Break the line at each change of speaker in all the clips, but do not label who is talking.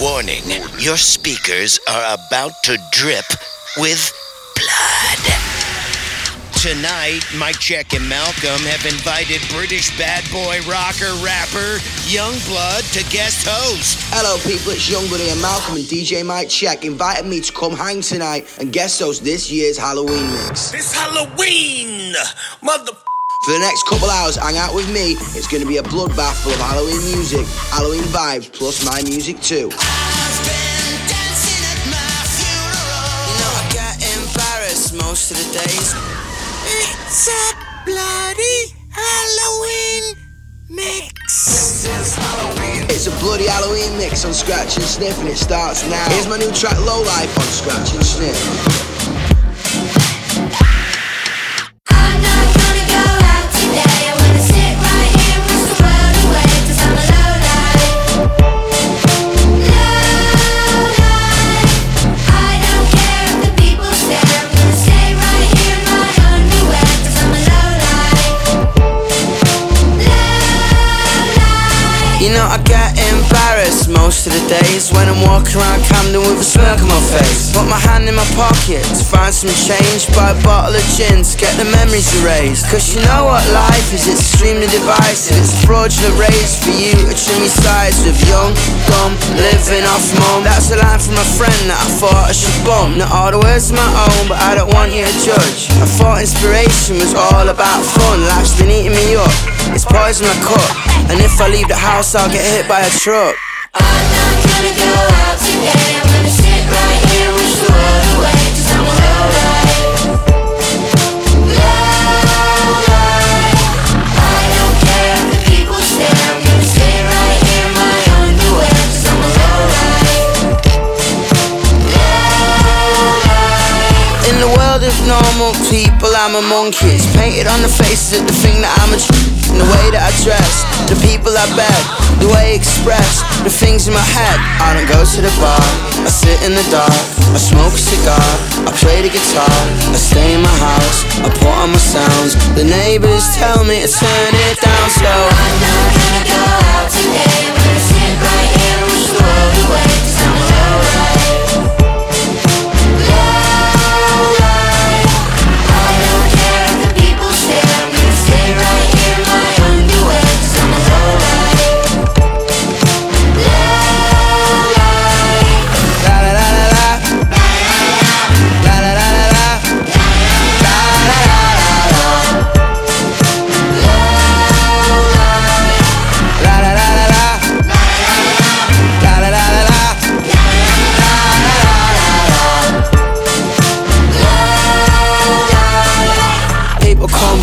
Warning your speakers are about to drip with blood. Tonight, Mike Czech and Malcolm have invited British bad boy rocker rapper YUNGBLUD to guest host.
Hello, people. It's YUNGBLUD and Malcolm and DJ Mike Czech invited me to come hang tonight and guest host this year's Halloween mix.
It's Halloween, mother.
For the next couple hours, hang out with me. It's going to be a bloodbath full of Halloween music, Halloween vibes, plus my music too. I've been dancing at my funeral.
Not get embarrassed most of the days. It's a bloody Halloween mix.
It's a bloody Halloween mix on Scratch and Sniff, and it starts now. Here's my new track, Low Life, on Scratch and Sniff.
Most of the days when I'm walking around Camden with a smirk on my face. Put my hand in my pocket to find some change, buy a bottle of gin to get the memories erased. Cause you know what life is, it's extremely divisive. It's a fraudulent race for you to trim your sides with young, dumb, living off mum. That's a line from a friend that I thought I should bump. Not all the words my own, but I don't want you to judge. I thought inspiration was all about fun. Life's been eating me up, it's poison my cup. And if I leave the house, I'll get hit by a truck.
Gonna go out today. I'm gonna sit right here, the world away,
normal people, I'm a monkey. It's painted on the faces of the thing that I'm a the way that I dress, the people I beg, the way I express, the things in my head. I don't go to the bar, I sit in the dark, I smoke a cigar, I play the guitar, I stay in my house, I put on my sounds. The neighbors tell me to turn it down slow.
I'm not gonna go out today.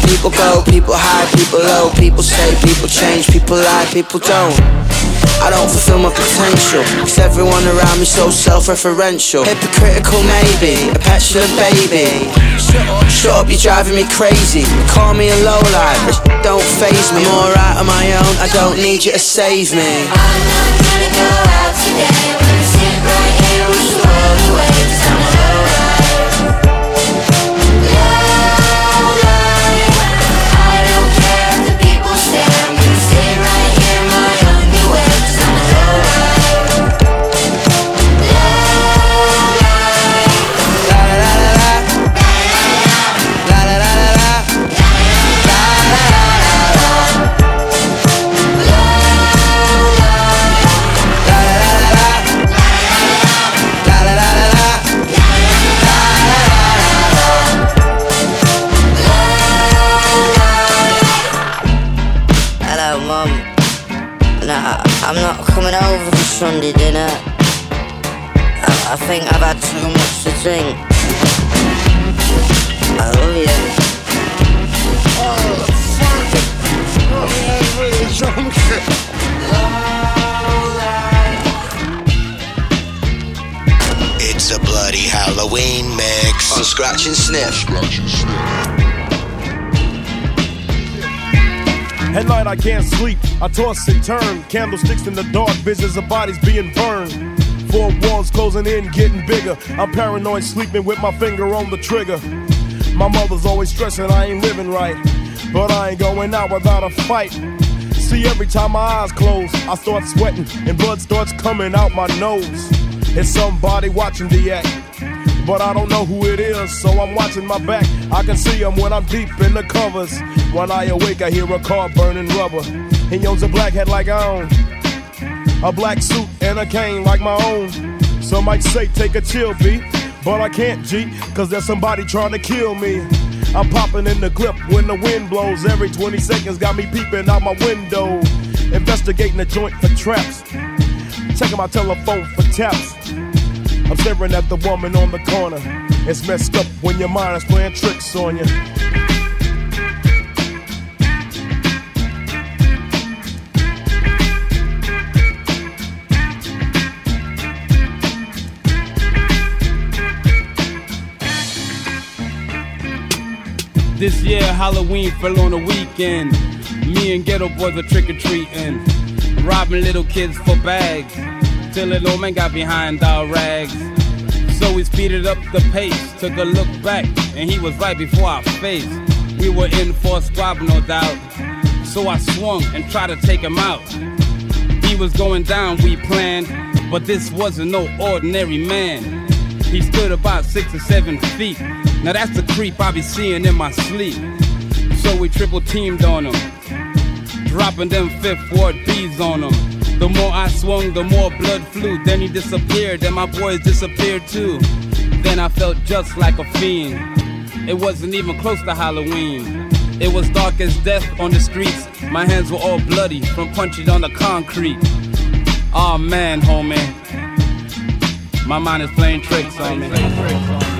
People
go, people high, people low, people stay, people change, people lie, people don't. I don't fulfill my potential, cause everyone around me so self-referential. Hypocritical maybe, a petulant baby. Shut up, you're driving me crazy. Call me a lowlife, don't phase me. I'm alright on my own, I don't need you to save me.
I'm not gonna go out today. I'm gonna sit right here, wish the world I,
I think I've had too much to drink. I love you.
It's a bloody Halloween mix.
On Scratch and Sniff.
At night I can't sleep, I toss and turn. Candlesticks in the dark, visions of bodies being burned. Four walls closing in, getting bigger. I'm paranoid, sleeping with my finger on the trigger. My mother's always stressing I ain't living right, but I ain't going out without a fight. See, every time my eyes close, I start sweating and blood starts coming out my nose. It's somebody watching the act. But I don't know who it is, so I'm watching my back. I can see him when I'm deep in the covers. When I awake, I hear a car burning rubber. He owns a black hat like I own, a black suit and a cane like my own. Some might say take a chill beat, but I can't G, cause there's somebody trying to kill me. I'm popping in the clip when the wind blows. Every 20 seconds got me peeping out my window. Investigating the joint for traps. Checking my telephone for taps. I'm staring at the woman on the corner. It's messed up when your mind is playing tricks on you.
This year Halloween fell on a weekend. Me and Geto Boys were trick or treating, robbing little kids for bags. Till an old man got behind our rags. So we speeded up the pace, took a look back, and he was right before our face. We were in for a squabble, no doubt. So I swung and tried to take him out. He was going down, we planned, but this wasn't no ordinary man. He stood about six or seven feet. Now that's the creep I be seeing in my sleep. So we triple teamed on him, dropping them fifth ward bees on him. The more I swung, the more blood flew. Then he disappeared, and my boys disappeared too. Then I felt just like a fiend. It wasn't even close to Halloween. It was dark as death on the streets. My hands were all bloody from punching on the concrete. Aw oh, man, homie. My mind is playing tricks on me.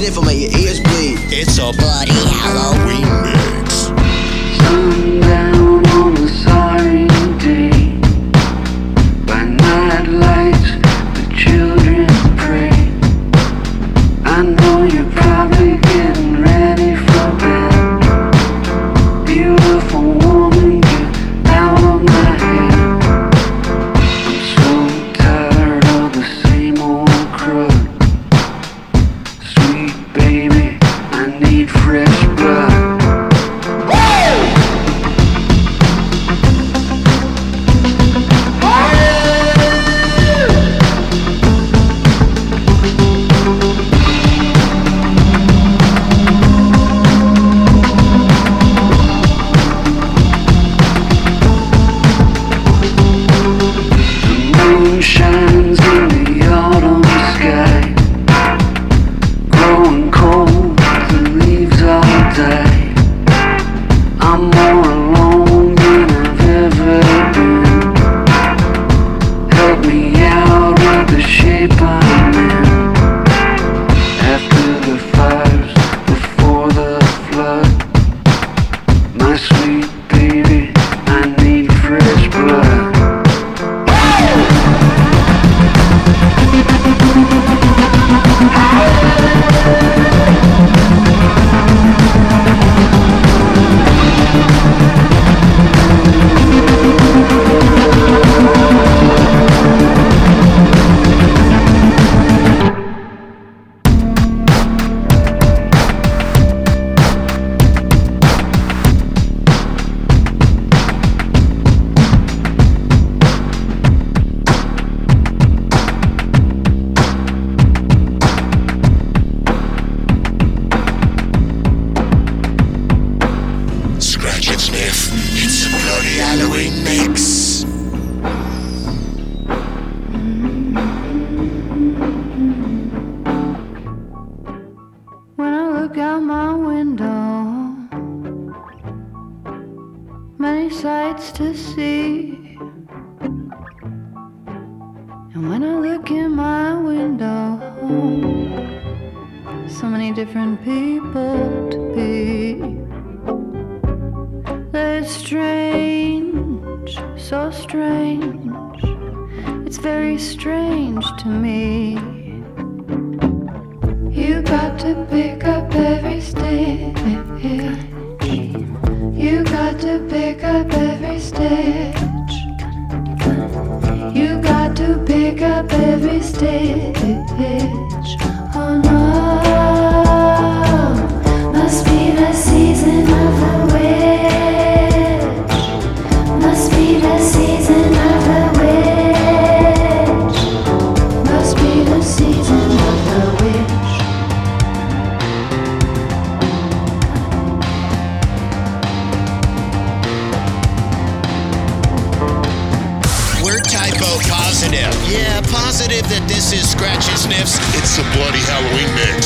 And
make your ears
got to pick up every stitch. You got to pick up every stitch.
Halloween mix.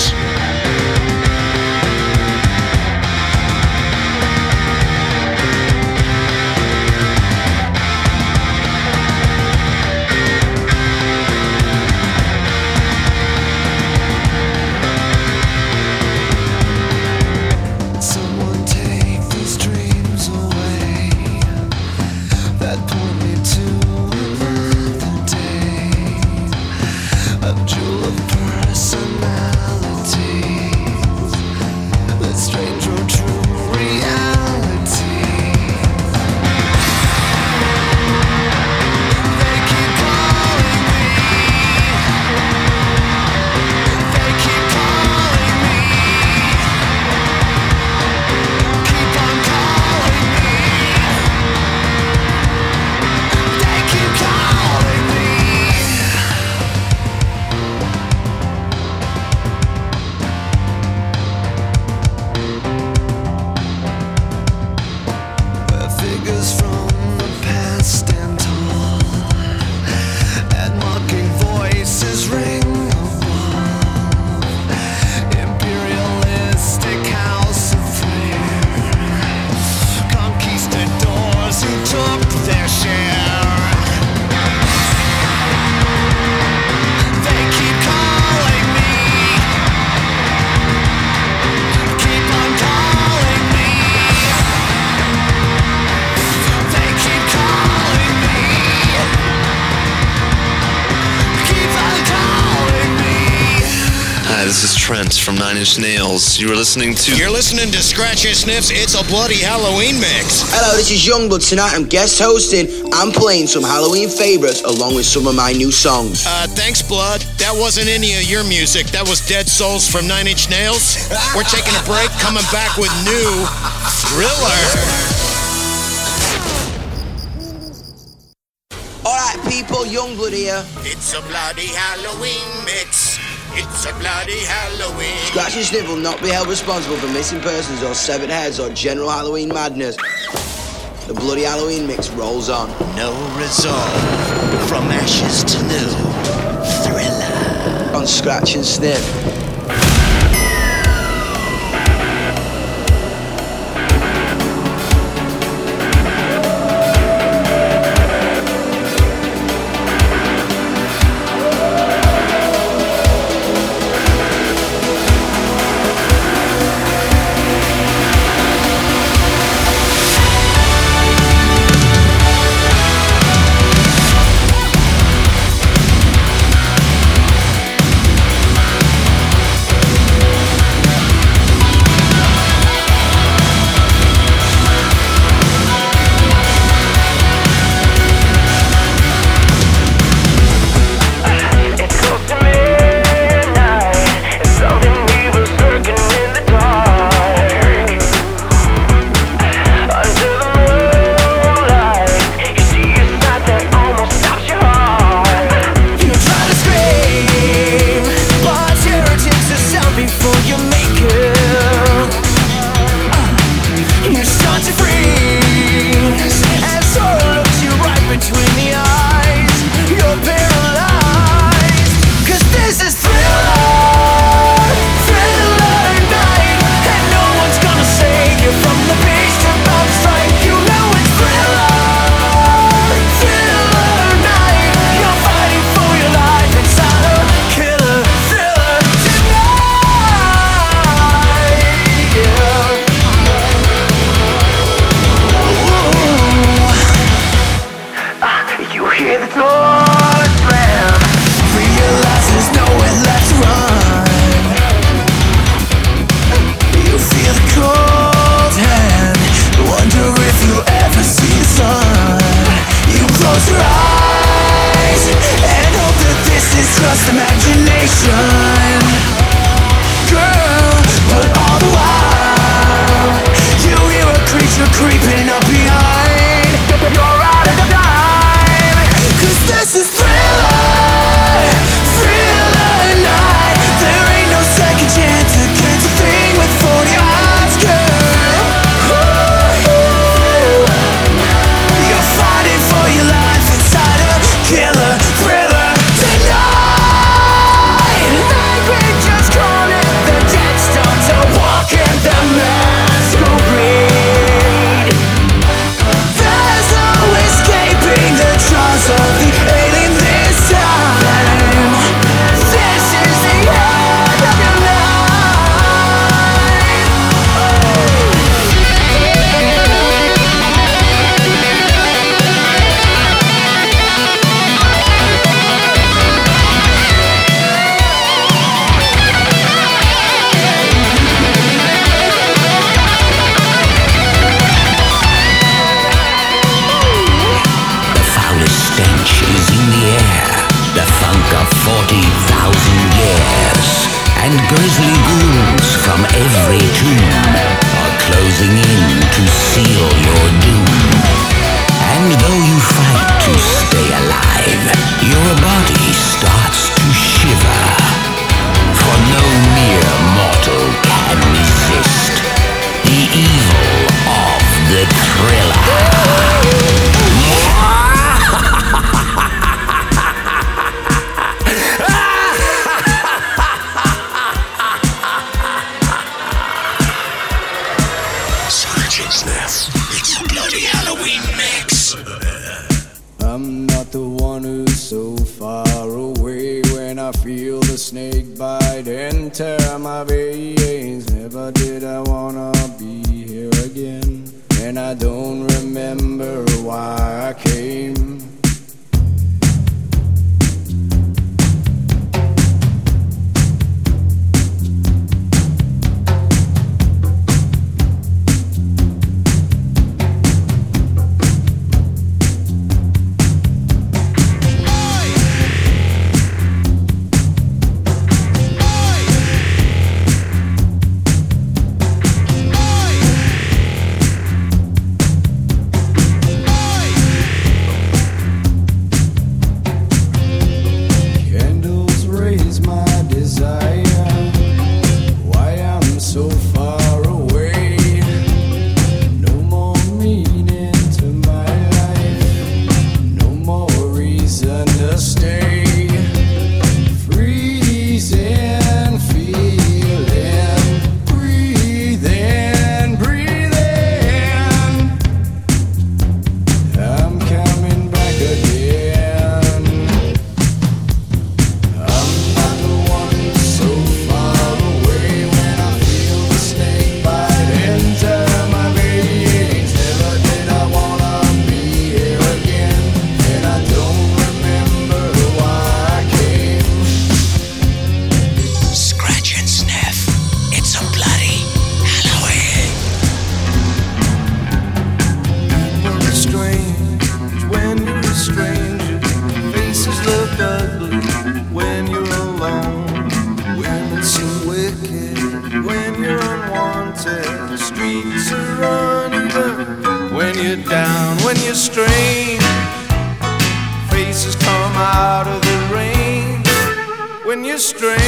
Nine Inch Nails. You are listening to.
You're listening to Scratch and Sniffs. It's a bloody Halloween mix.
Hello, this is YUNGBLUD. Tonight I'm guest hosting I'm playing some Halloween favorites along with some of my new songs.
Uh, thanks, Blood. That wasn't any of your music. That was Dead Souls from Nine Inch Nails. We're taking a break, coming back with new Thriller.
Alright, people, YUNGBLUD here.
It's a bloody Halloween mix. It's a bloody Halloween.
Scratch and Sniff will not be held responsible for missing persons or severed heads or general Halloween madness. The bloody Halloween mix rolls on.
No resolve. From ashes to new. Thriller.
On Scratch and Sniff.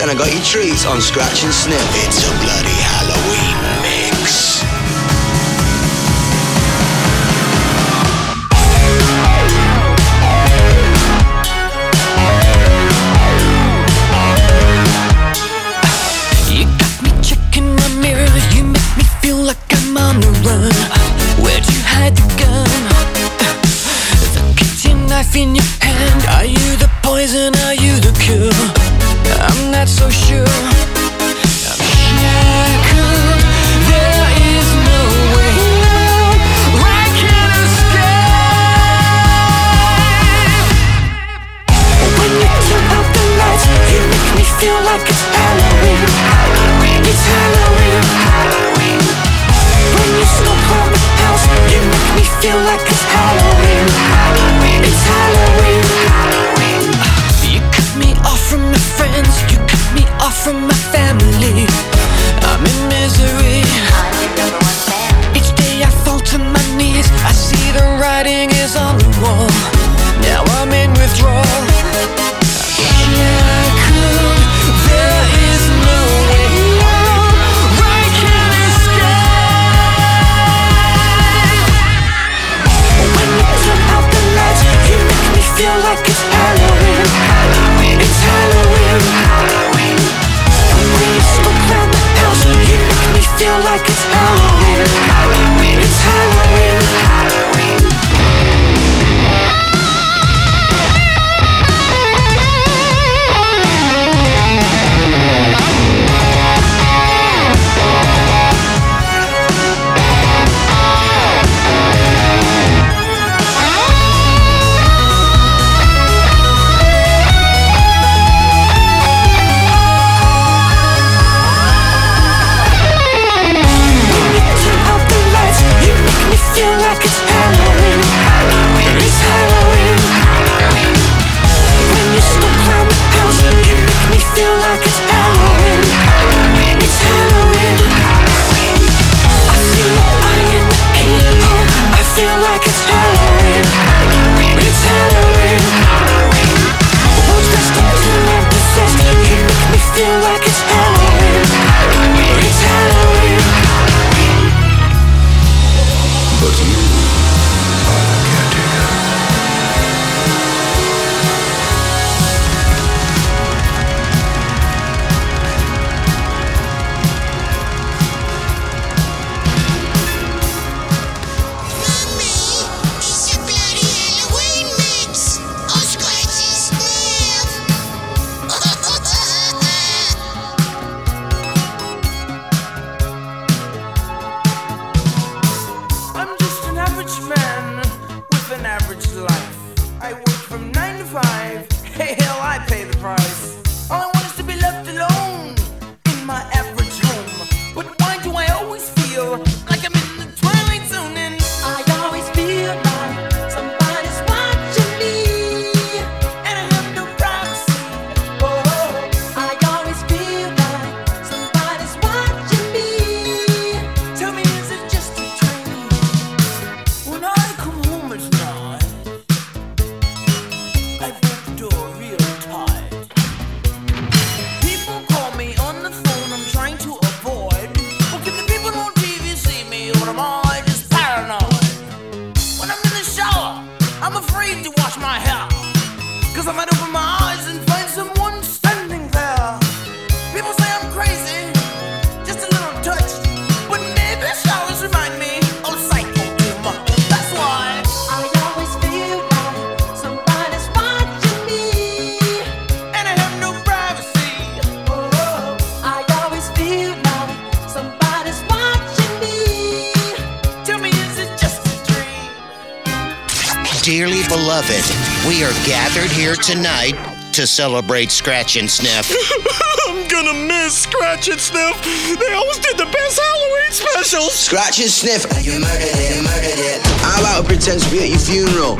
and I got your treats on Scratch and Sniff.
It's a bloody halloween.
to celebrate Scratch and Sniff.
I'm gonna miss Scratch and Sniff. They always did the best Halloween specials.
Scratch and Sniff, you murdered it, You murdered it. I'm about to pretend to be at your funeral.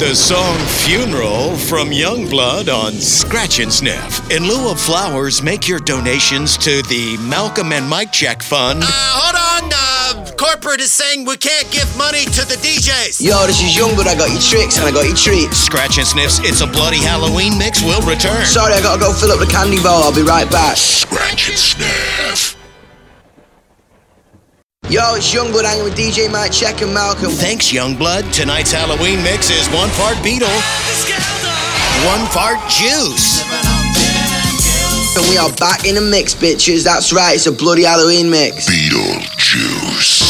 The
song Funeral from YUNGBLUD on Scratch and Sniff. In lieu of flowers, make your donations to the Malcolm and Mike Czech Fund.
Uh, hold on, uh, corporate is saying we can't give money to the DJs.
Yo, this is YUNGBLUD. I got your tricks and I got your treats.
Scratch and Sniff's It's a Bloody Halloween mix will return.
Sorry, I gotta go fill up the candy bowl. I'll be right back.
Scratch and Sniff.
Yo, it's YUNGBLUD hanging with DJ Matt Czech and Malcolm.
Thanks, YUNGBLUD. Tonight's Halloween mix is one part Beetle, one part Juice.
And we are back in the mix, bitches. That's right, it's a bloody Halloween mix.
Beetlejuice.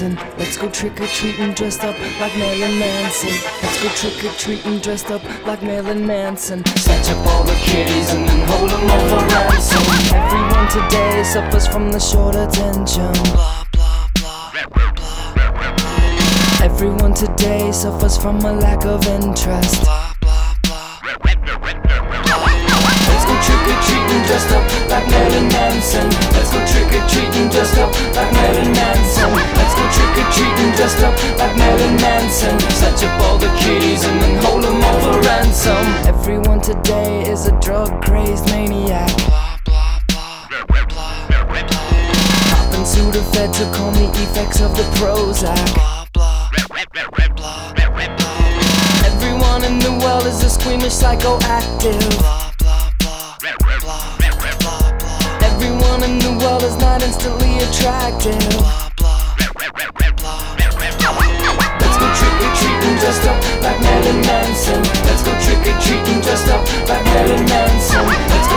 Manson. Let's go trick or treating dressed up like Marilyn Manson. Let's go trick or treating dressed up like Marilyn Manson. Snatch up all the kitties and then hold them up for ransom. Everyone today suffers from the short attention. Blah blah blah blah blah. Everyone today suffers from a lack of interest. Blah blah blah. Let's go trick or treating dressed up like Marilyn Manson. Let's go trick or treating dressed up like Marilyn Manson. Trick or treating dressed up like Marilyn Manson. Snatch up all the kitties and then hold them all for ransom. Everyone today is a drug crazed maniac. Blah blah blah blah. Hopping to calm the effects of the Prozac. Blah blah. Everyone in the world is a squeamish psychoactive. Blah blah blah. Everyone in the world is not instantly attractive. Dressed up like Marilyn Manson. Let's go trick or treating dressed up like Marilyn Manson. Let's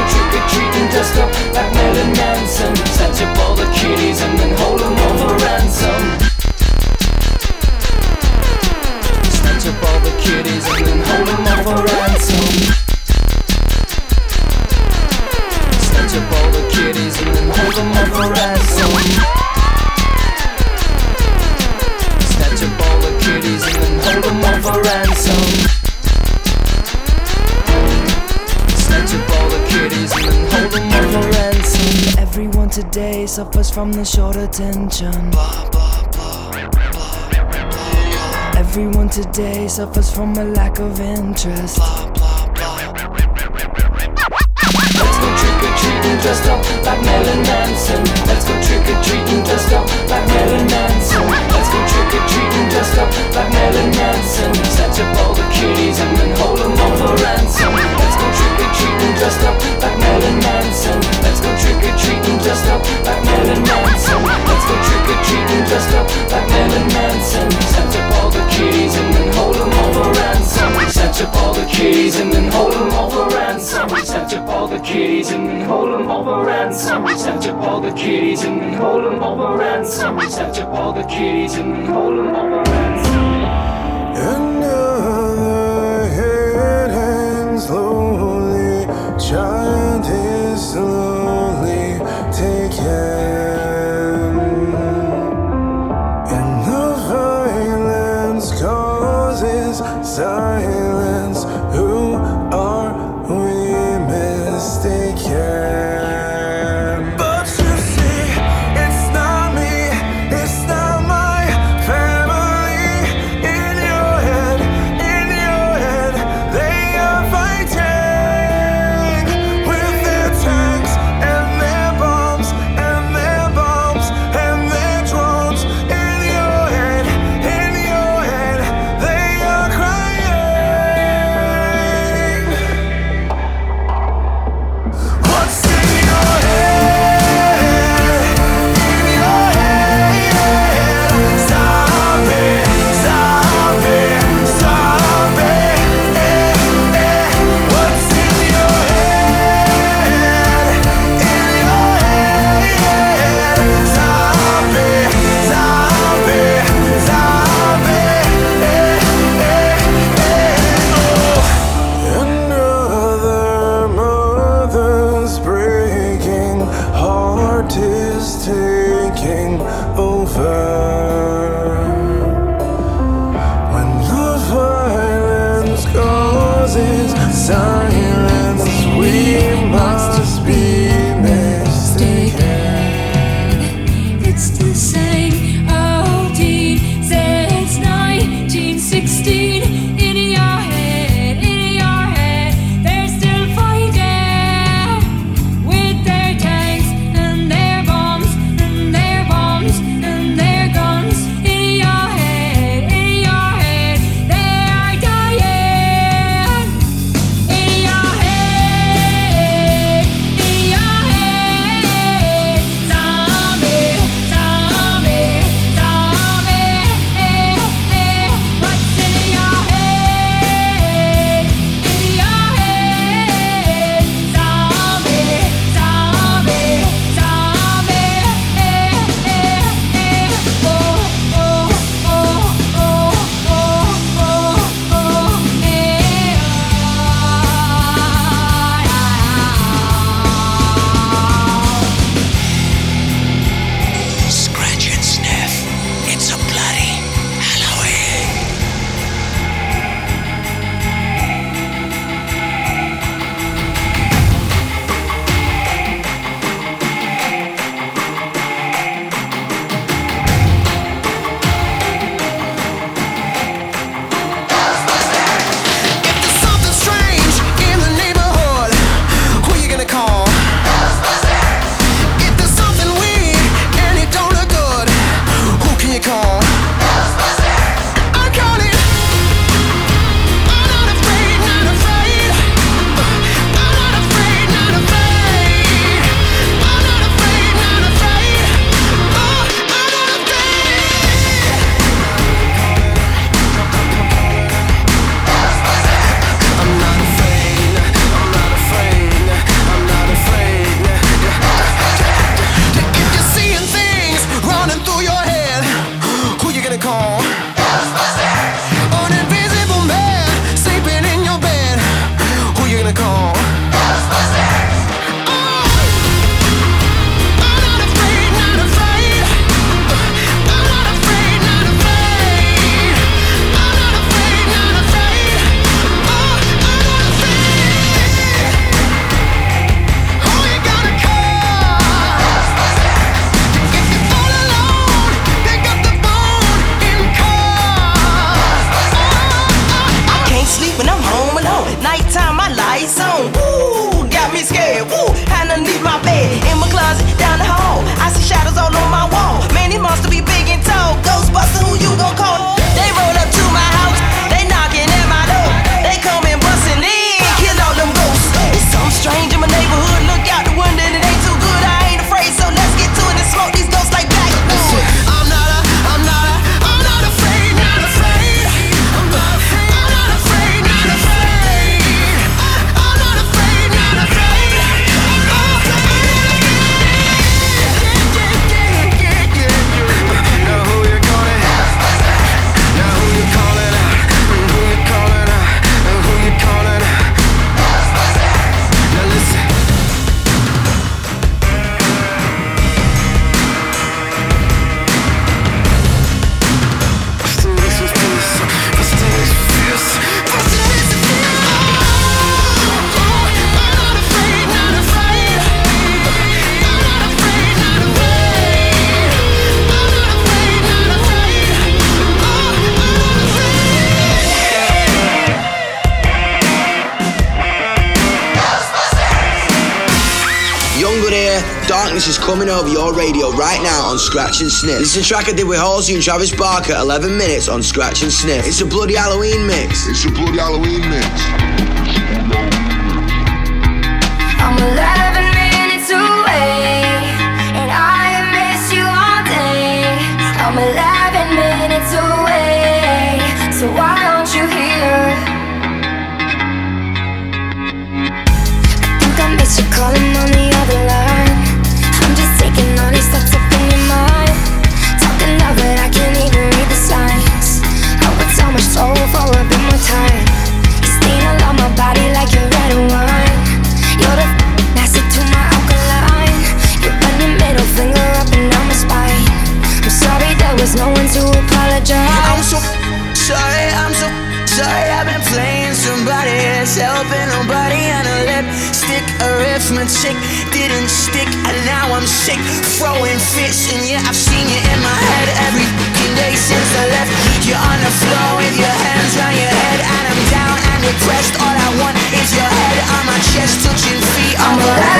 from the short attention. Blah blah blah. Everyone today suffers from a lack of interest. Dressed up like Marilyn Manson. Snatch up all the kitties and then hold them all for ransom. Snatch up all the kitties and then hold them all for ransom. Snatch up all the kitties and then hold them all for ransom. Snatch up all the kitties and then hold them all for ransom. Snatch up all the kitties and then hold them all for ransom.
Scratch and Sniff. This is a track I did with Halsey and Travis Barker, 11 minutes on Scratch and Sniff. It's a bloody Halloween mix.
It's a bloody Halloween mix.
fiction, yeah, I've seen you in my head every fucking day since I left. You're on the floor with your hands round your head, and I'm down and depressed. All I want is your head on my chest, touching feet.
I'm
alive.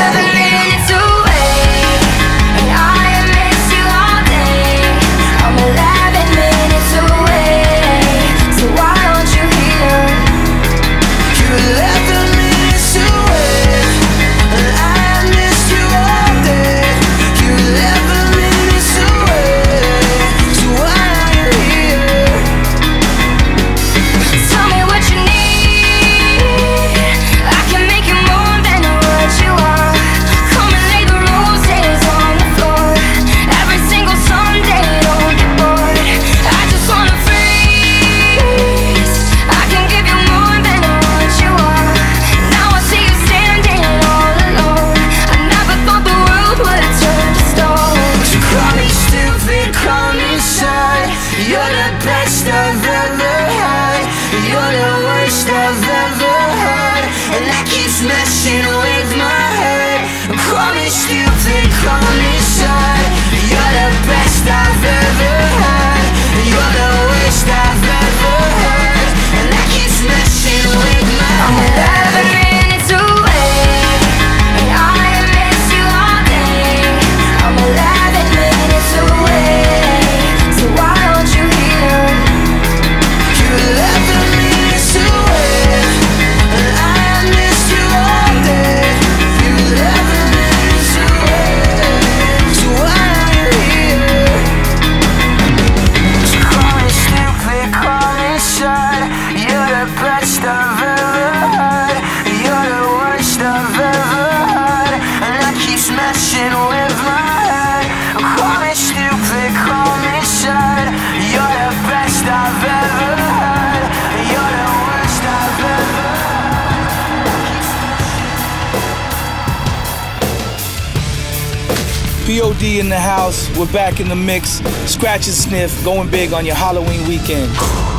house. We're back in the mix. Scratch and sniff, going big on your Halloween weekend.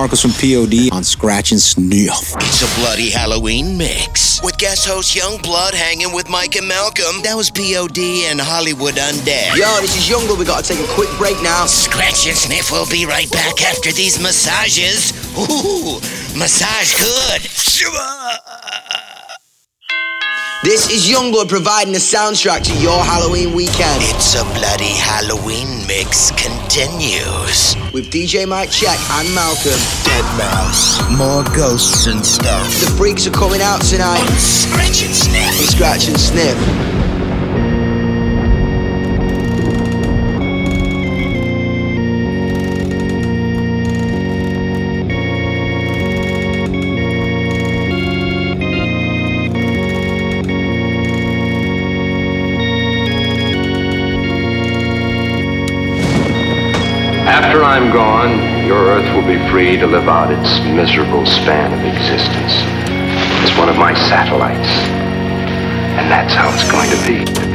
Marcos from POD on Scratch and Sniff.
It's a bloody Halloween mix. With guest host YUNGBLUD hanging with Mike and Malcolm. That was POD and Hollywood Undead.
Yo, this is YUNGBLUD. We gotta take a quick break now.
Scratch and Sniff will be right back after these massages. Ooh, massage good.
This is YUNGBLUD providing the soundtrack to your Halloween weekend.
It's a bloody Halloween mix continues.
With DJ Mike Czech and Malcolm.
Dead Mouse. More ghosts and stuff.
The freaks are coming out tonight.
Scratch and Sniff.
Scratch and Sniff.
After I'm gone, your Earth will be free to live out its miserable span of existence as one of my satellites. And that's how it's going to be.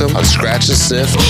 Malcolm on Scratch and Sniff.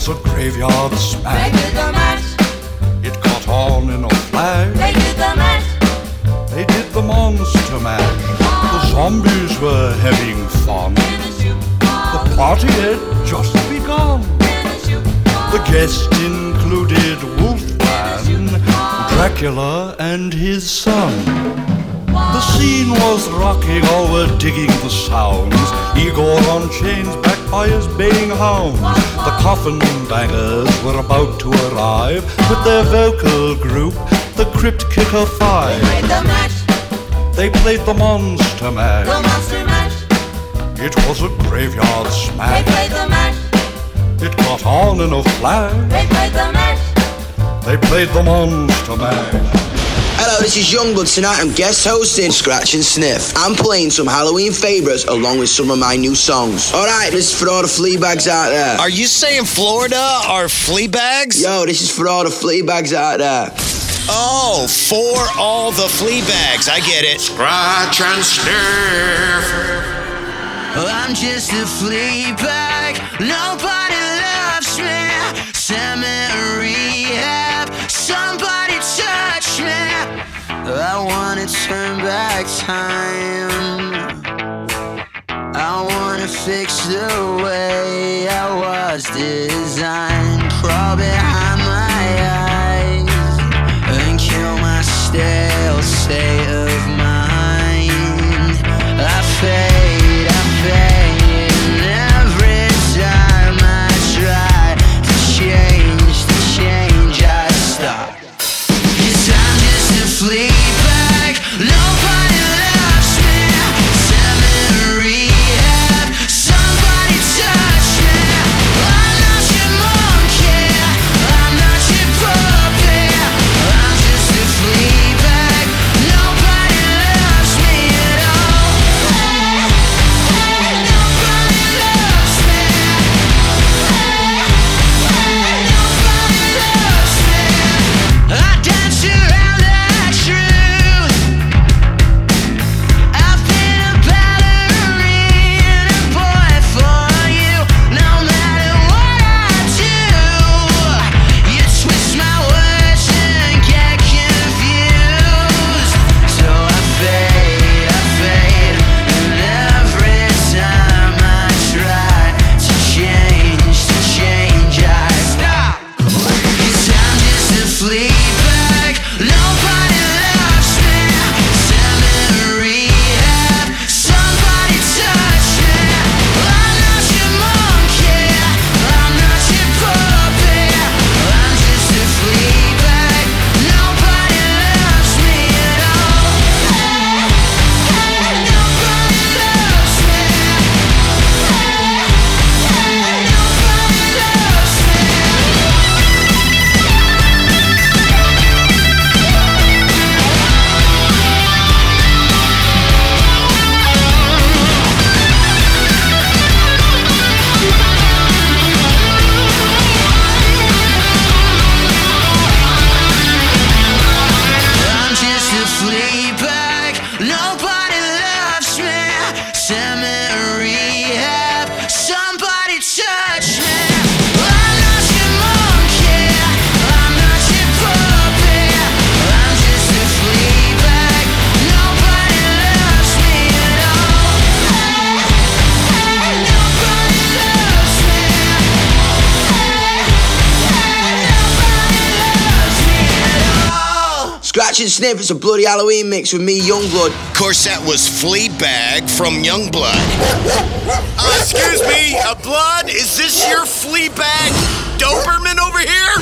was a graveyard
They
smash
did the mash,
It caught on in a flash
they did the mash.
They did the monster mash. The zombies were having fun. The party had just begun. The guests included Wolfman, Dracula, and his son. The scene was rocking, all were digging the sounds. Igor on chains, backed by his baying hounds. The coffin bangers were about to arrive with their vocal group, the Crypt Kicker Five.
They Played the mash,
They played the monster
the
mash.
monster mash.
It was a graveyard smash.
They played the mash,
It caught on in a flash.
they played the mash.
They played the monster mash.
Hello, this is YUNGBLUD. Tonight I'm guest hosting Scratch and Sniff. I'm playing some Halloween favourites along with some of my new songs. Alright, this is for all the flea bags out there.
Are you saying Florida are flea bags?
Yo, this is for all the flea bags out there.
Oh, for all the flea bags. I get it.
Scratch and sniff.
Oh, I'm just a flea bag. Nobody loves me. Send me to rehab. Somebody touch me. I wanna turn back time. I wanna fix the way I was designed. Crawl behind my eyes and kill my stale state Scratch and Sniff, it's a bloody Halloween mix with me, YUNGBLUD.
Of course, that was Fleabag from YUNGBLUD.
Uh, excuse me, uh, Blood, is this your flea bag Doberman over here?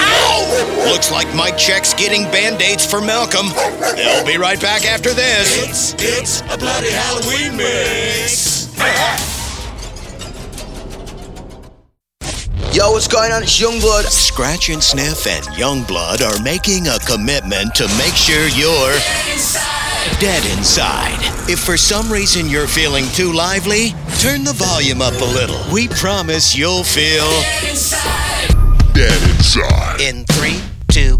Ow!
Looks like Mike Czech's getting band-aids for Malcolm. They'll be right back after this.
It's, it's a bloody Halloween mix.
Yo, what's going on? It's YUNGBLUD.
Scratch and Sniff and YUNGBLUD are making a commitment to make sure you're dead inside. If for some reason you're feeling too lively, turn the volume up a little. We promise you'll feel
Dead inside.
in three, two,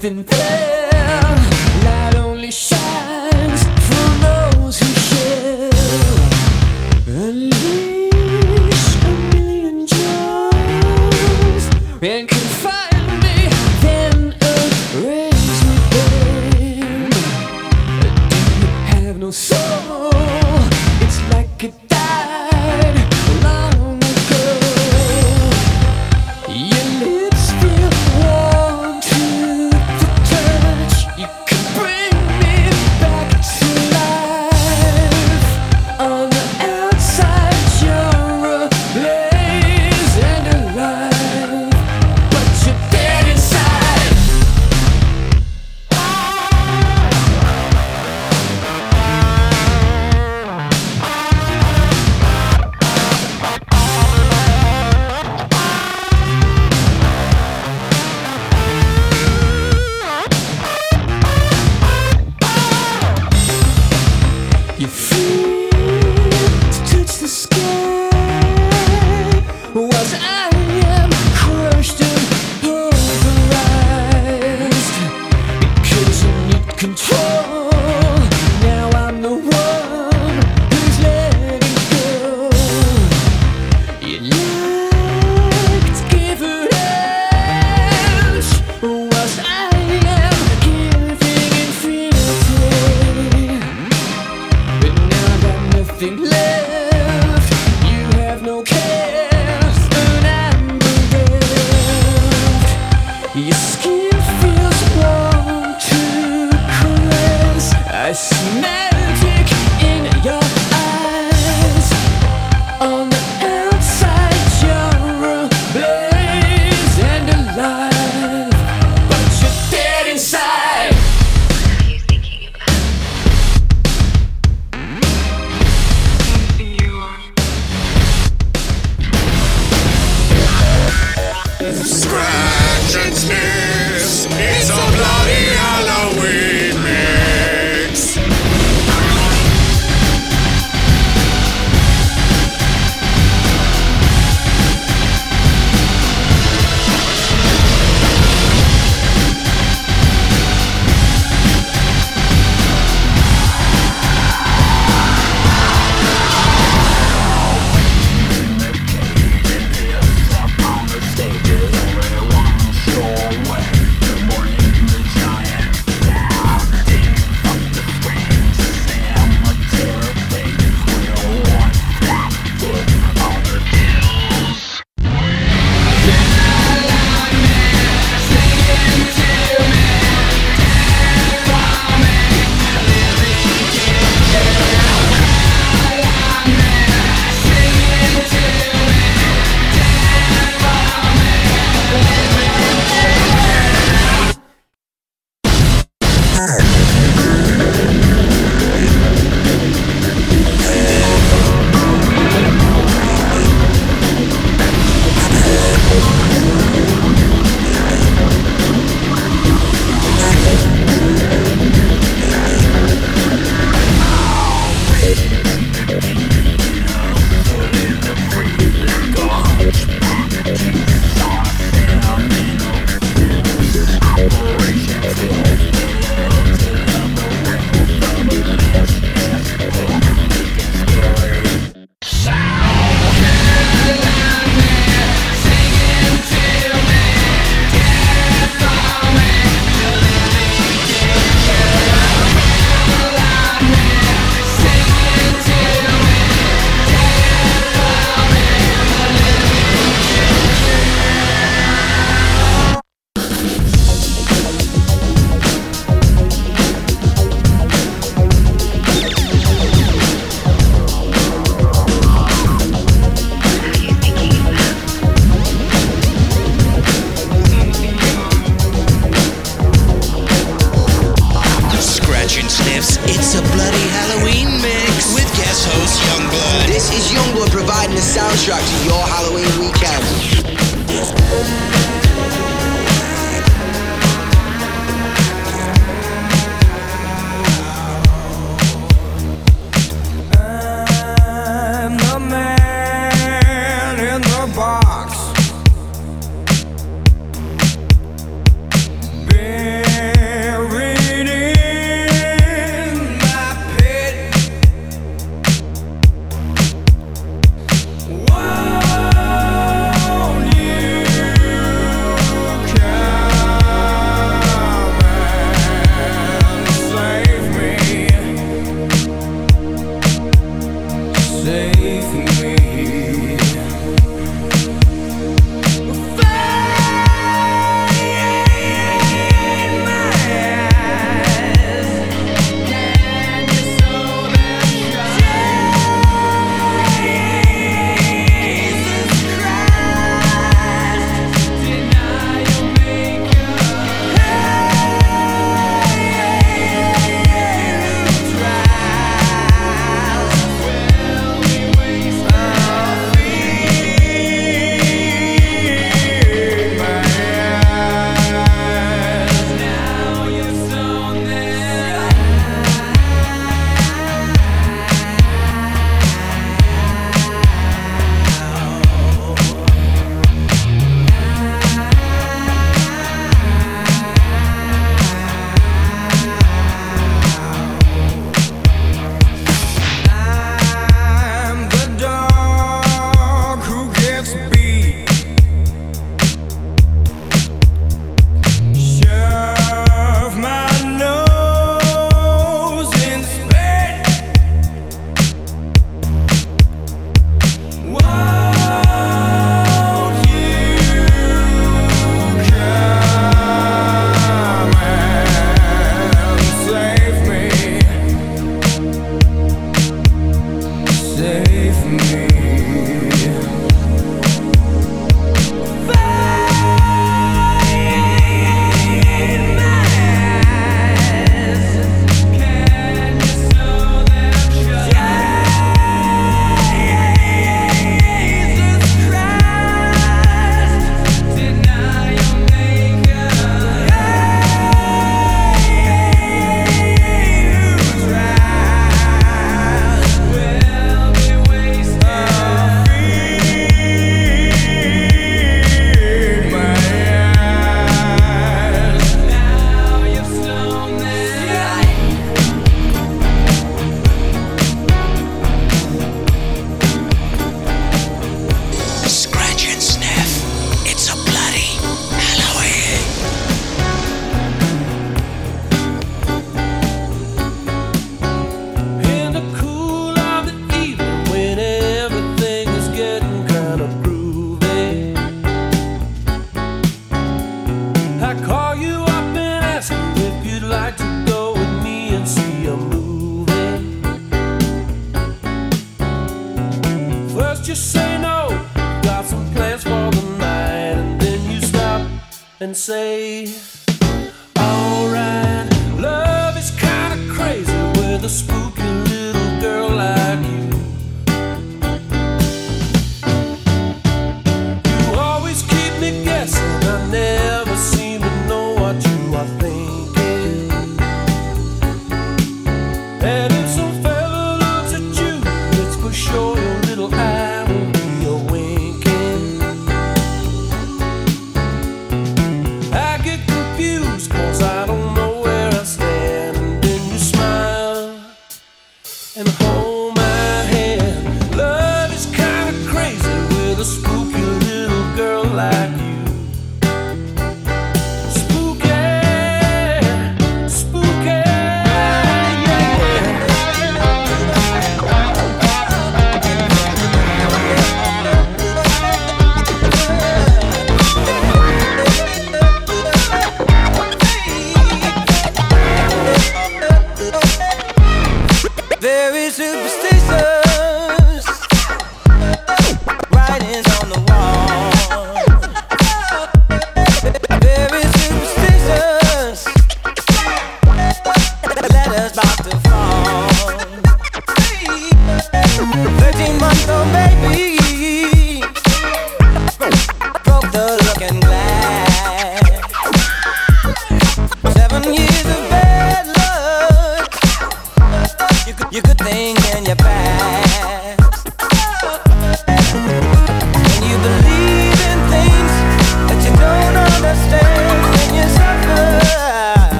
there's nothing to your Halloween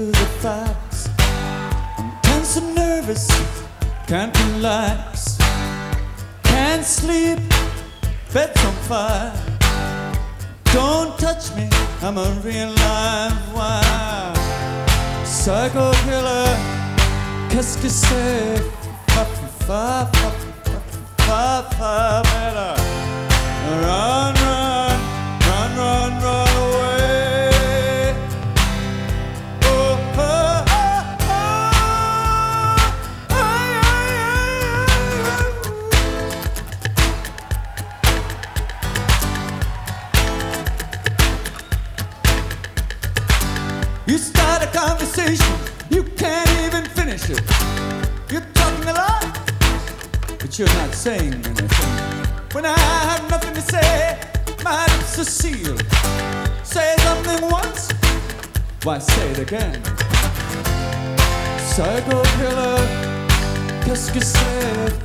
to the
facts. I'm tense and nervous, can't relax. Can't sleep, bed's on fire. Don't touch me, I'm a real live wire. Psycho killer, qu'est-ce que c'est? Fa fa fa fa fa better. Run, run, run, run, run conversation, you can't even finish it. You're talking a lot, but you're not saying anything. When I have nothing to say, my lips are sealed. Say something once, why say it again? Psycho killer, qu'est-ce que c'est?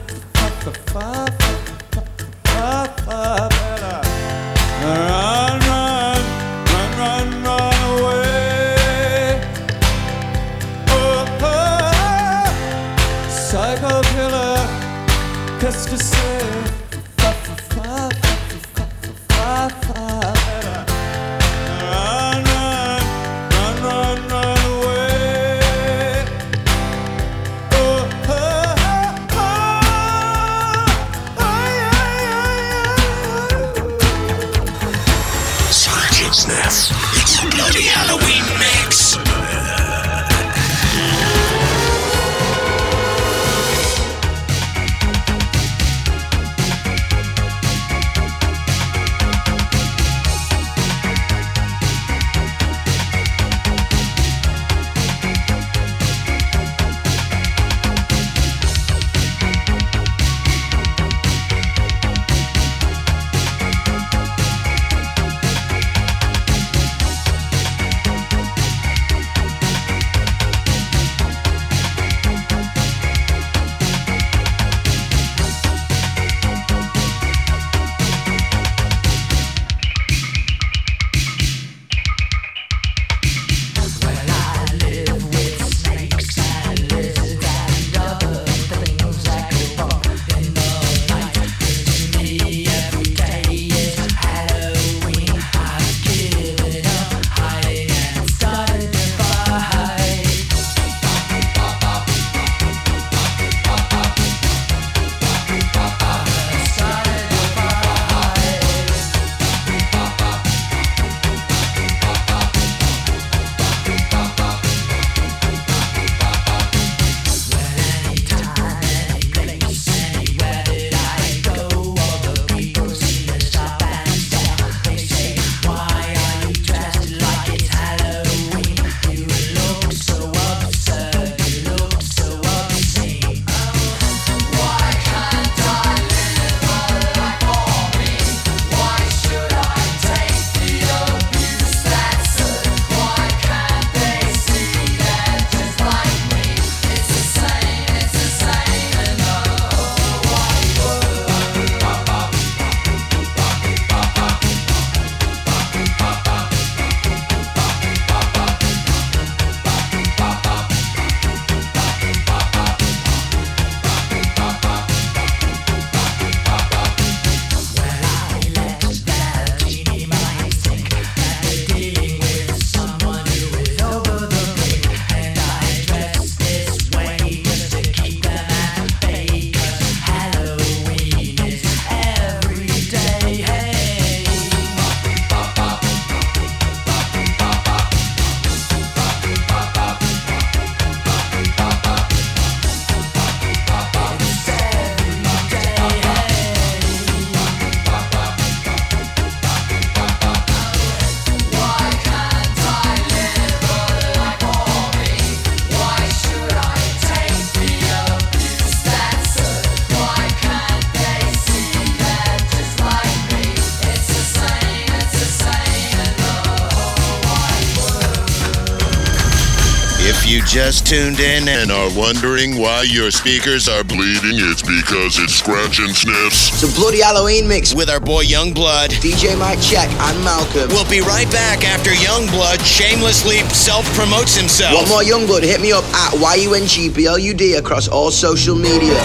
Just tuned in
and are wondering why your speakers are bleeding, it's because it's Scratch and Sniffs.
It's a bloody Halloween mix
with our boy YUNGBLUD,
DJ Mike Czech, and Malcolm.
We'll be right back after YUNGBLUD shamelessly self promotes himself.
One more YUNGBLUD, hit me up at YUNGBLUD across all social media.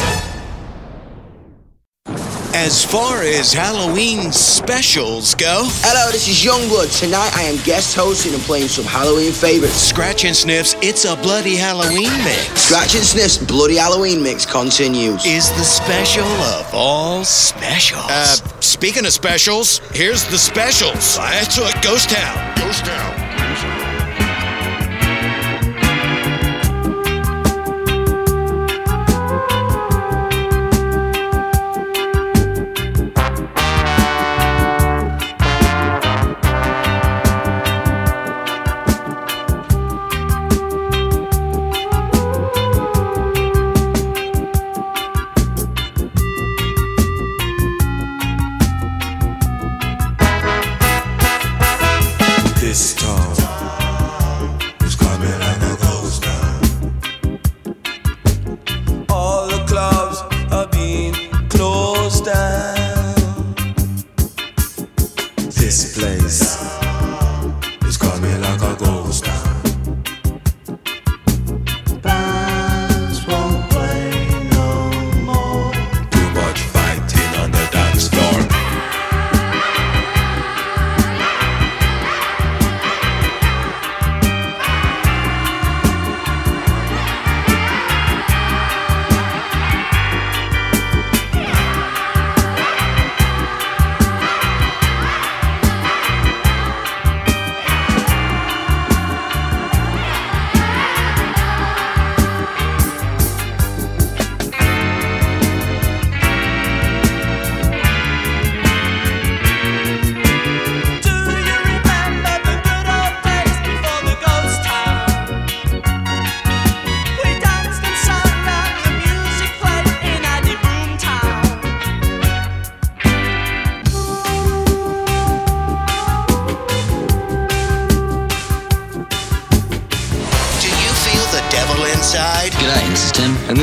As far as Halloween specials go,
hello, this is YUNGBLUD. Tonight I am guest hosting and playing some Halloween favorites.
Scratch and Sniffs, it's a bloody Halloween mix.
Scratch and Sniffs, bloody Halloween mix continues.
Is the special of all specials. Uh, speaking of specials, here's the specials. That's what Ghost Town.
Ghost Town.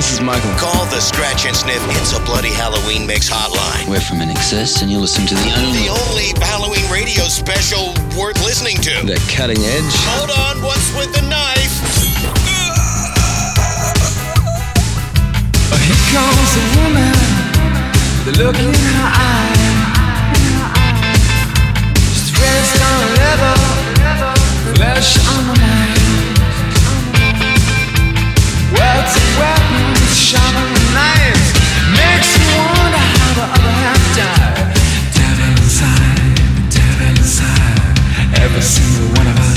This is
Michael.
Call the Scratch and Sniff It's a Bloody Halloween Mix hotline.
We're from INXS, and you listen to the only.
The only Halloween radio special worth listening to.
The cutting edge.
Hold on, what's with the knife?
Here comes a woman, the look in her eye. She's dressed on leather, flesh on Every single one of us,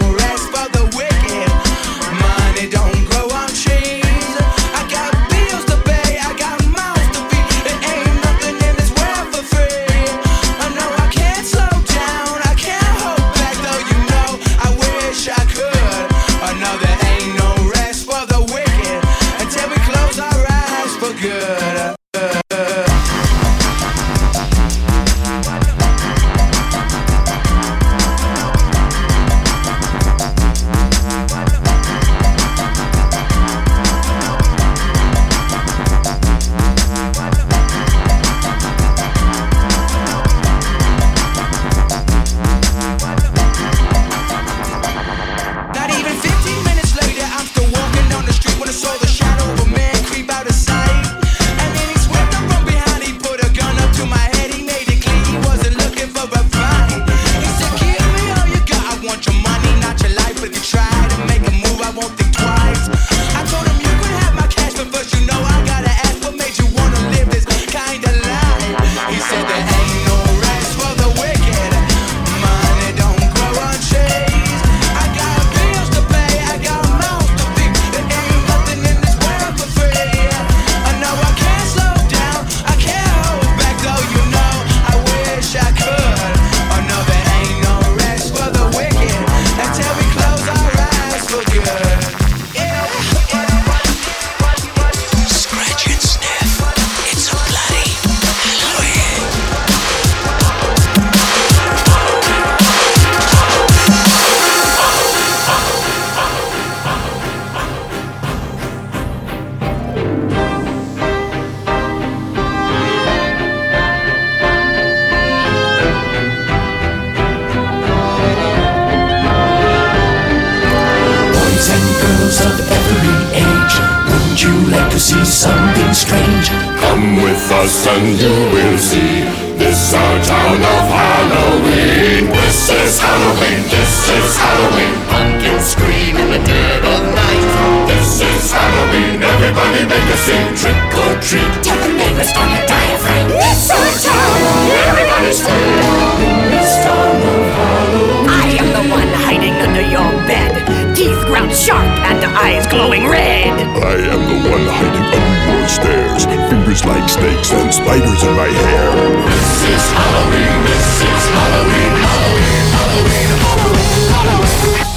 glowing red.
I am the one hiding under your stairs. Fingers like snakes and spiders in my hair. This is Halloween, this is Halloween, Halloween, Halloween, Halloween. Halloween.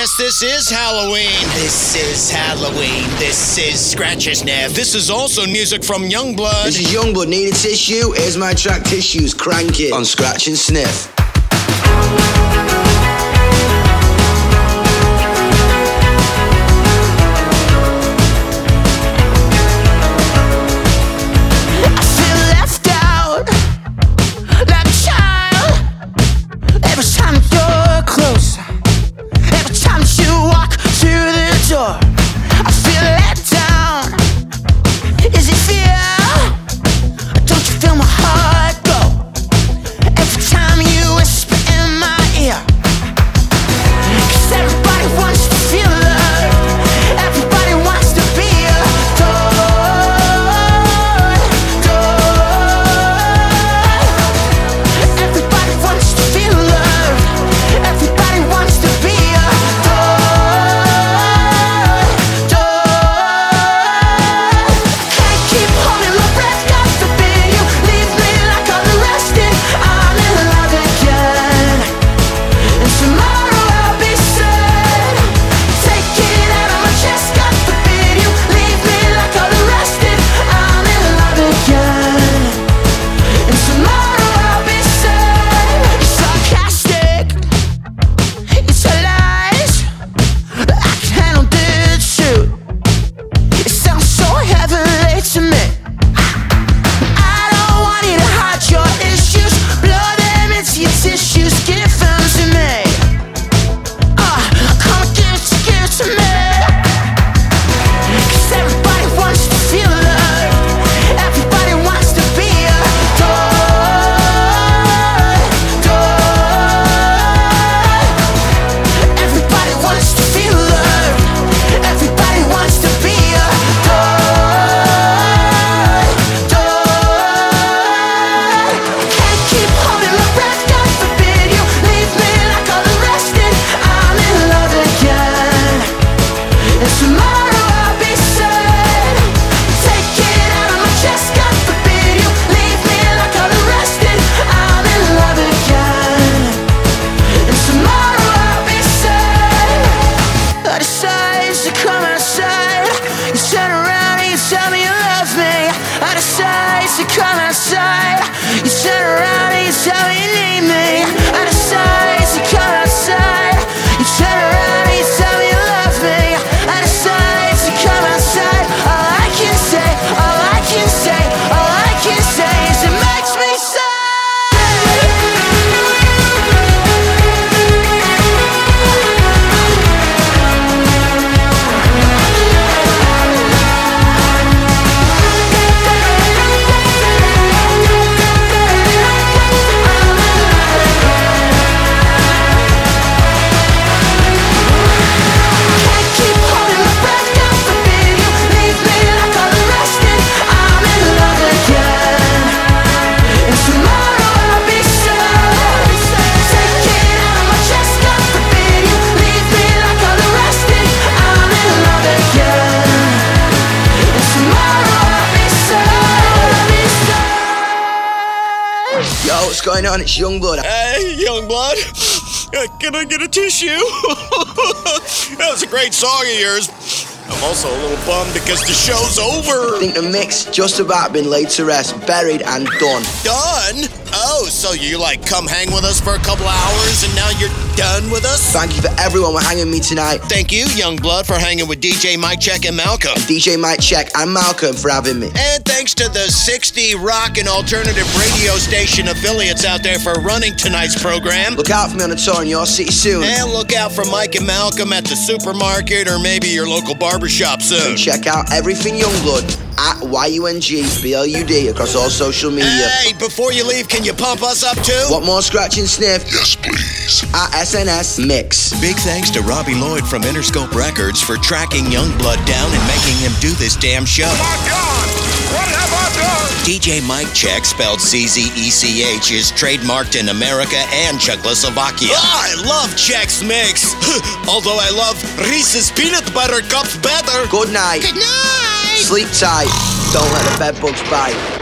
Yes, this is Halloween. This is Halloween.
This is Scratches sniff. This is also music from YUNGBLUD.
This is YUNGBLUD. Need a tissue? Here's my track Tissues. Crank it on Scratch and Sniff.
Because the show's over.
I think the mix just about been laid to rest, buried and done.
Done? Oh, so you like come hang with us for a couple hours and now you're done with us?
Thank you for everyone for hanging with me tonight.
Thank you, YUNGBLUD, for hanging with DJ Mike Czech and Malcolm.
DJ Mike Czech and Malcolm for having me.
And thanks to the 60 rock and alternative radio station affiliates out there for running tonight's program.
Look out for me on a tour in your city soon.
And look out for Mike and Malcolm at the supermarket or maybe your local barbershop soon.
And check out everything YUNGBLUD at Y-U-N-G-B-L-U-D across all social media.
Hey, before you leave, can you pump us up too?
Want more scratch and sniff?
Yes, please.
At SNS Mix.
Big thanks to Robbie Lloyd from Interscope Records for tracking YUNGBLUD down and making him do this damn show.
My God! What have I done?
DJ Mike Czech, spelled C-Z-E-C-H, is trademarked in America and Czechoslovakia.
Ah, I love Chex Mix. Although I love Reese's Peanut Butter Cups better.
Good night.
Good night.
Sleep tight. Don't let the bed bugs bite.